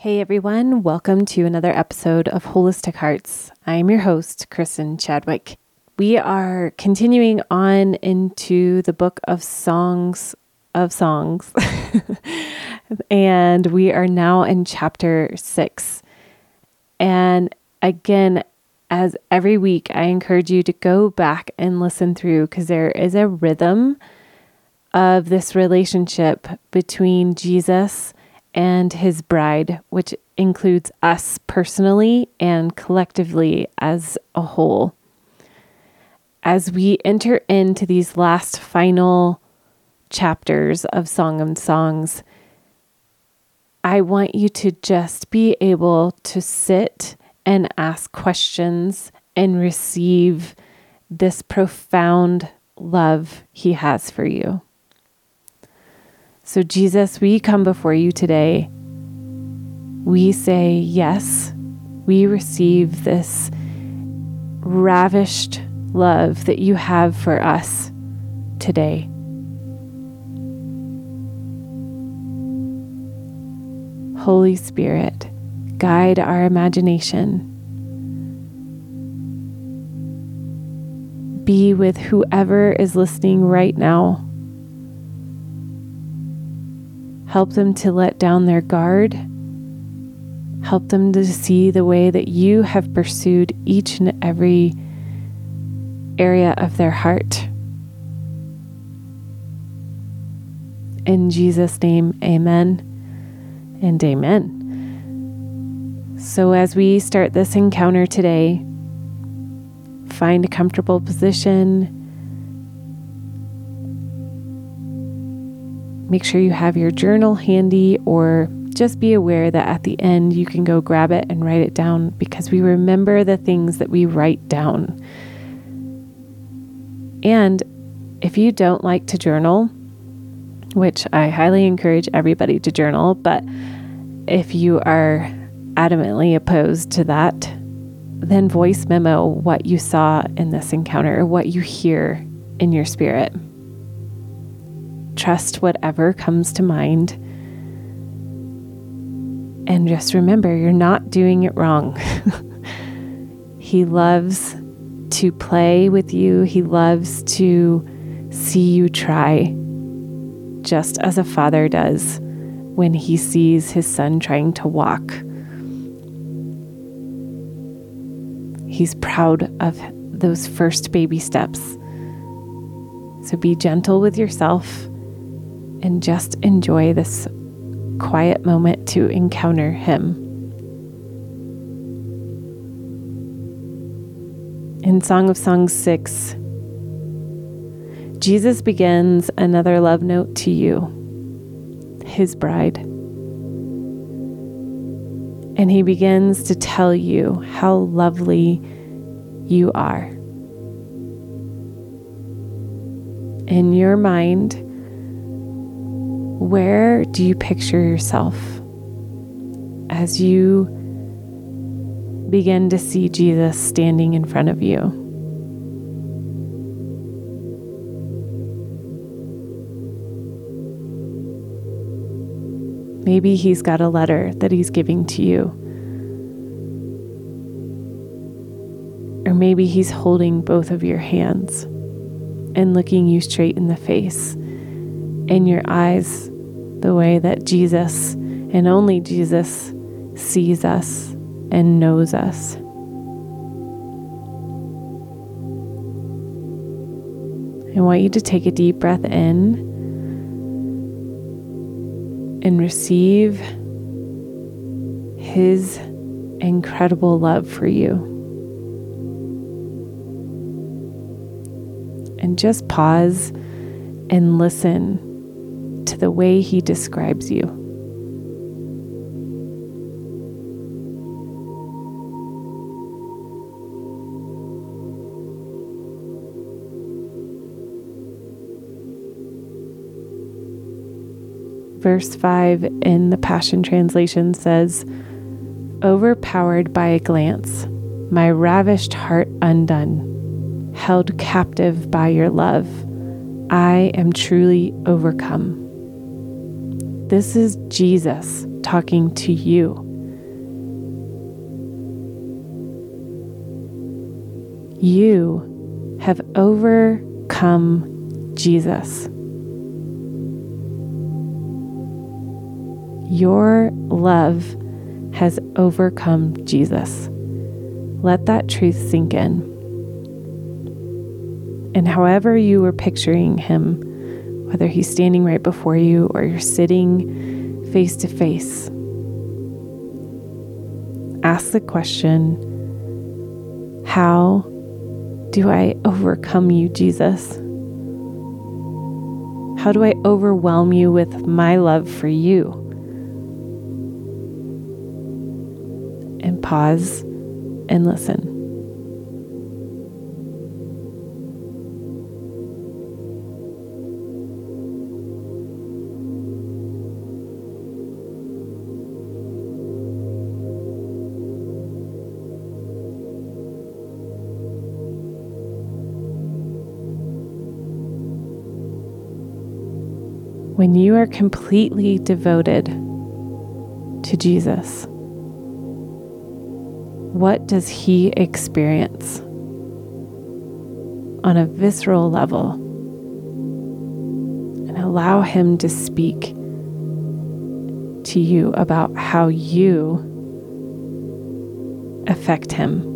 Hey everyone, welcome to another episode of Holistic Hearts. I'm your host, Kristen Chadwick. We are continuing on into the book of Songs of Songs, and we are now in chapter six. And again, as every week, I encourage you to go back and listen through because there is a rhythm of this relationship between Jesus and his bride, which includes us personally and collectively as a whole. As we enter into these last final chapters of Song of Songs, I want you to just be able to sit and ask questions and receive this profound love he has for you. So, Jesus, we come before you today. We say, Yes, we receive this ravished love that you have for us today. Holy Spirit, guide our imagination. Be with whoever is listening right now Help them to let down their guard. Help them to see the way that you have pursued each and every area of their heart. In Jesus' name, amen and amen. So, as we start this encounter today, find a comfortable position Make sure you have your journal handy or just be aware that at the end you can go grab it and write it down because we remember the things that we write down. And if you don't like to journal, which I highly encourage everybody to journal, but if you are adamantly opposed to that, then voice memo what you saw in this encounter or what you hear in your spirit. Trust whatever comes to mind. And just remember, you're not doing it wrong. he loves to play with you, He loves to see you try, just as a father does when he sees his son trying to walk. He's proud of those first baby steps. So be gentle with yourself and just enjoy this quiet moment to encounter Him. In Song of Songs 6, Jesus begins another love note to you, His bride. And He begins to tell you how lovely you are. In your mind, where do you picture yourself as you begin to see Jesus standing in front of you? Maybe he's got a letter that he's giving to you. Or maybe he's holding both of your hands and looking you straight in the face. and your eyes the way that Jesus and only Jesus sees us and knows us. I want you to take a deep breath in and receive His incredible love for you. And just pause and listen the way he describes you. Verse 5 in the Passion Translation says, Overpowered by a glance, my ravished heart undone, held captive by your love, I am truly overcome. This is Jesus talking to you. You have overcome Jesus. Your love has overcome Jesus. Let that truth sink in. And however you were picturing him, whether he's standing right before you or you're sitting face to face, ask the question How do I overcome you, Jesus? How do I overwhelm you with my love for you? And pause and listen. When you are completely devoted to Jesus, what does he experience on a visceral level? And allow him to speak to you about how you affect him.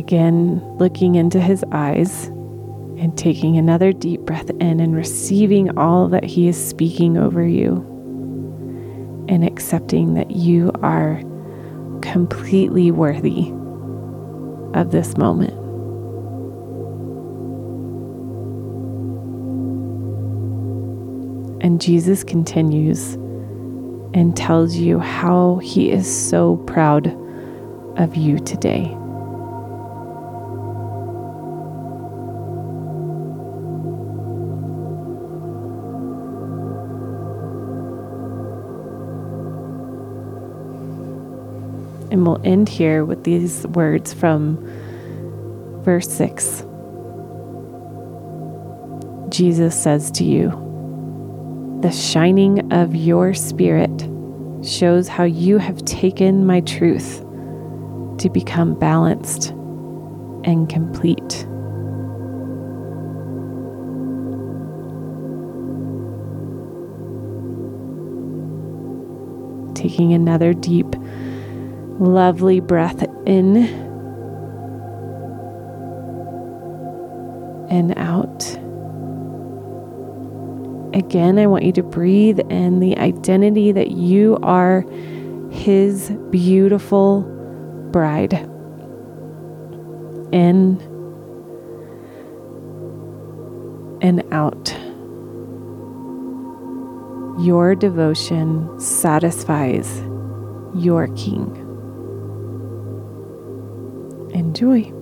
Again, looking into his eyes and taking another deep breath in and receiving all that he is speaking over you and accepting that you are completely worthy of this moment. And Jesus continues and tells you how he is so proud of you today. And we'll end here with these words from verse 6. Jesus says to you, The shining of your spirit shows how you have taken my truth to become balanced and complete. Taking another deep lovely breath in and out. Again, I want you to breathe in the identity that you are His beautiful bride. In and out. Your devotion satisfies your King. Enjoy.